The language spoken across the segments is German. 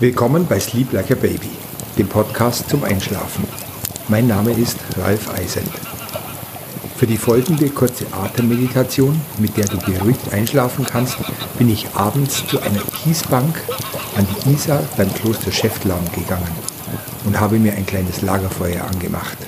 Willkommen bei Sleep Like a Baby, dem Podcast zum Einschlafen. Mein Name ist Ralf Eisend. Für die folgende kurze Atemmeditation, mit der du beruhigt einschlafen kannst, bin ich abends zu einer Kiesbank an die Isar beim Kloster Schäftlarn gegangen und habe mir ein kleines Lagerfeuer angemacht.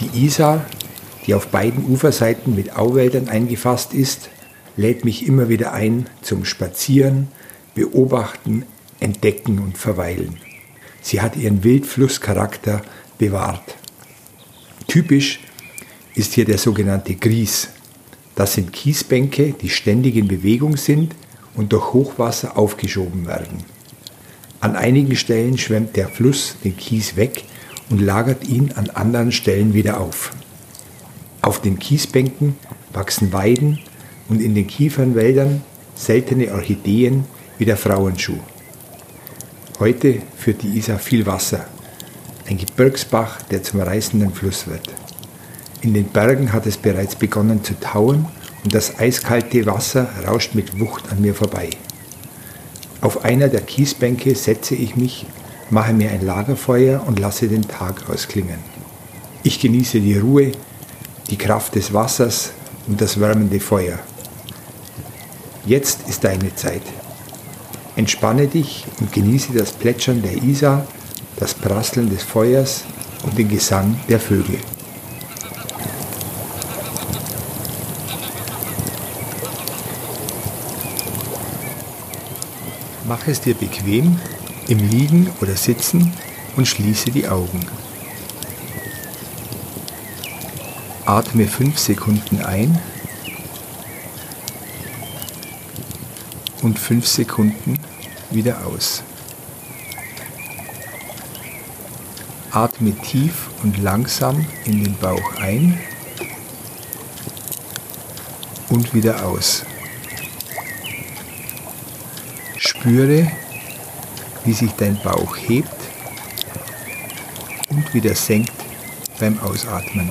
Die Isar, die auf beiden Uferseiten mit Auwäldern eingefasst ist, lädt mich immer wieder ein zum Spazieren, Beobachten, entdecken und verweilen. Sie hat ihren Wildflusscharakter bewahrt. Typisch ist hier der sogenannte Gries. Das sind Kiesbänke, die ständig in Bewegung sind und durch Hochwasser aufgeschoben werden. An einigen Stellen schwemmt der Fluss den Kies weg und lagert ihn an anderen Stellen wieder auf. Auf den Kiesbänken wachsen Weiden und in den Kiefernwäldern seltene Orchideen wie der Frauenschuh. Heute führt die Isar viel Wasser, ein Gebirgsbach, der zum reißenden Fluss wird. In den Bergen hat es bereits begonnen zu tauen und das eiskalte Wasser rauscht mit Wucht an mir vorbei. Auf einer der Kiesbänke setze ich mich, mache mir ein Lagerfeuer und lasse den Tag ausklingen. Ich genieße die Ruhe, die Kraft des Wassers und das wärmende Feuer. Jetzt ist deine Zeit. Entspanne dich und genieße das Plätschern der Isar, das Prasseln des Feuers und den Gesang der Vögel. Mach es dir bequem im Liegen oder Sitzen und schließe die Augen. Atme fünf Sekunden ein und fünf Sekunden wieder aus. Atme tief und langsam in den Bauch ein und wieder aus. Spüre, wie sich dein Bauch hebt und wieder senkt beim Ausatmen.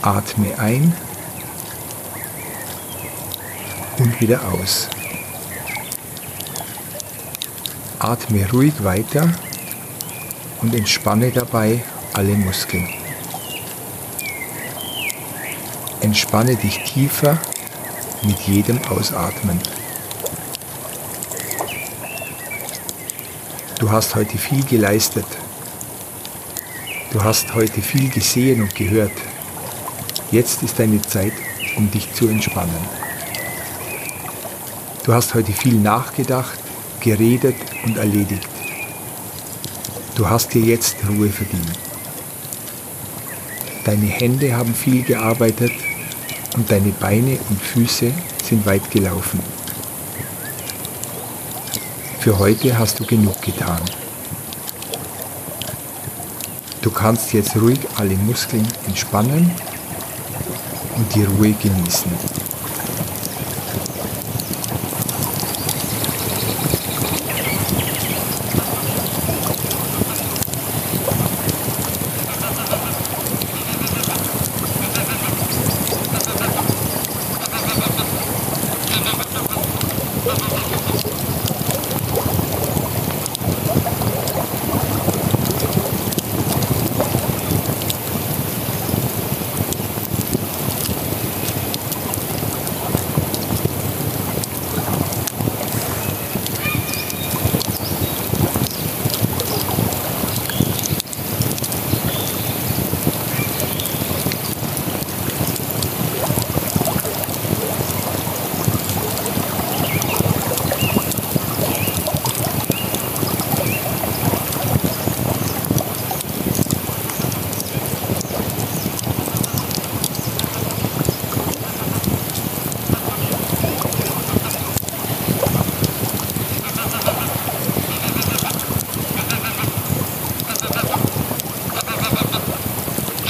Atme ein und wieder aus. Atme ruhig weiter und entspanne dabei alle Muskeln. Entspanne dich tiefer mit jedem Ausatmen. Du hast heute viel geleistet. Du hast heute viel gesehen und gehört. Jetzt ist deine Zeit, um dich zu entspannen. Du hast heute viel nachgedacht, geredet und erledigt. Du hast dir jetzt Ruhe verdient. Deine Hände haben viel gearbeitet und deine Beine und Füße sind weit gelaufen. Für heute hast du genug getan. Du kannst jetzt ruhig alle Muskeln entspannen und die Ruhe genießen.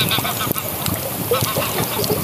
Ha ha ha ha!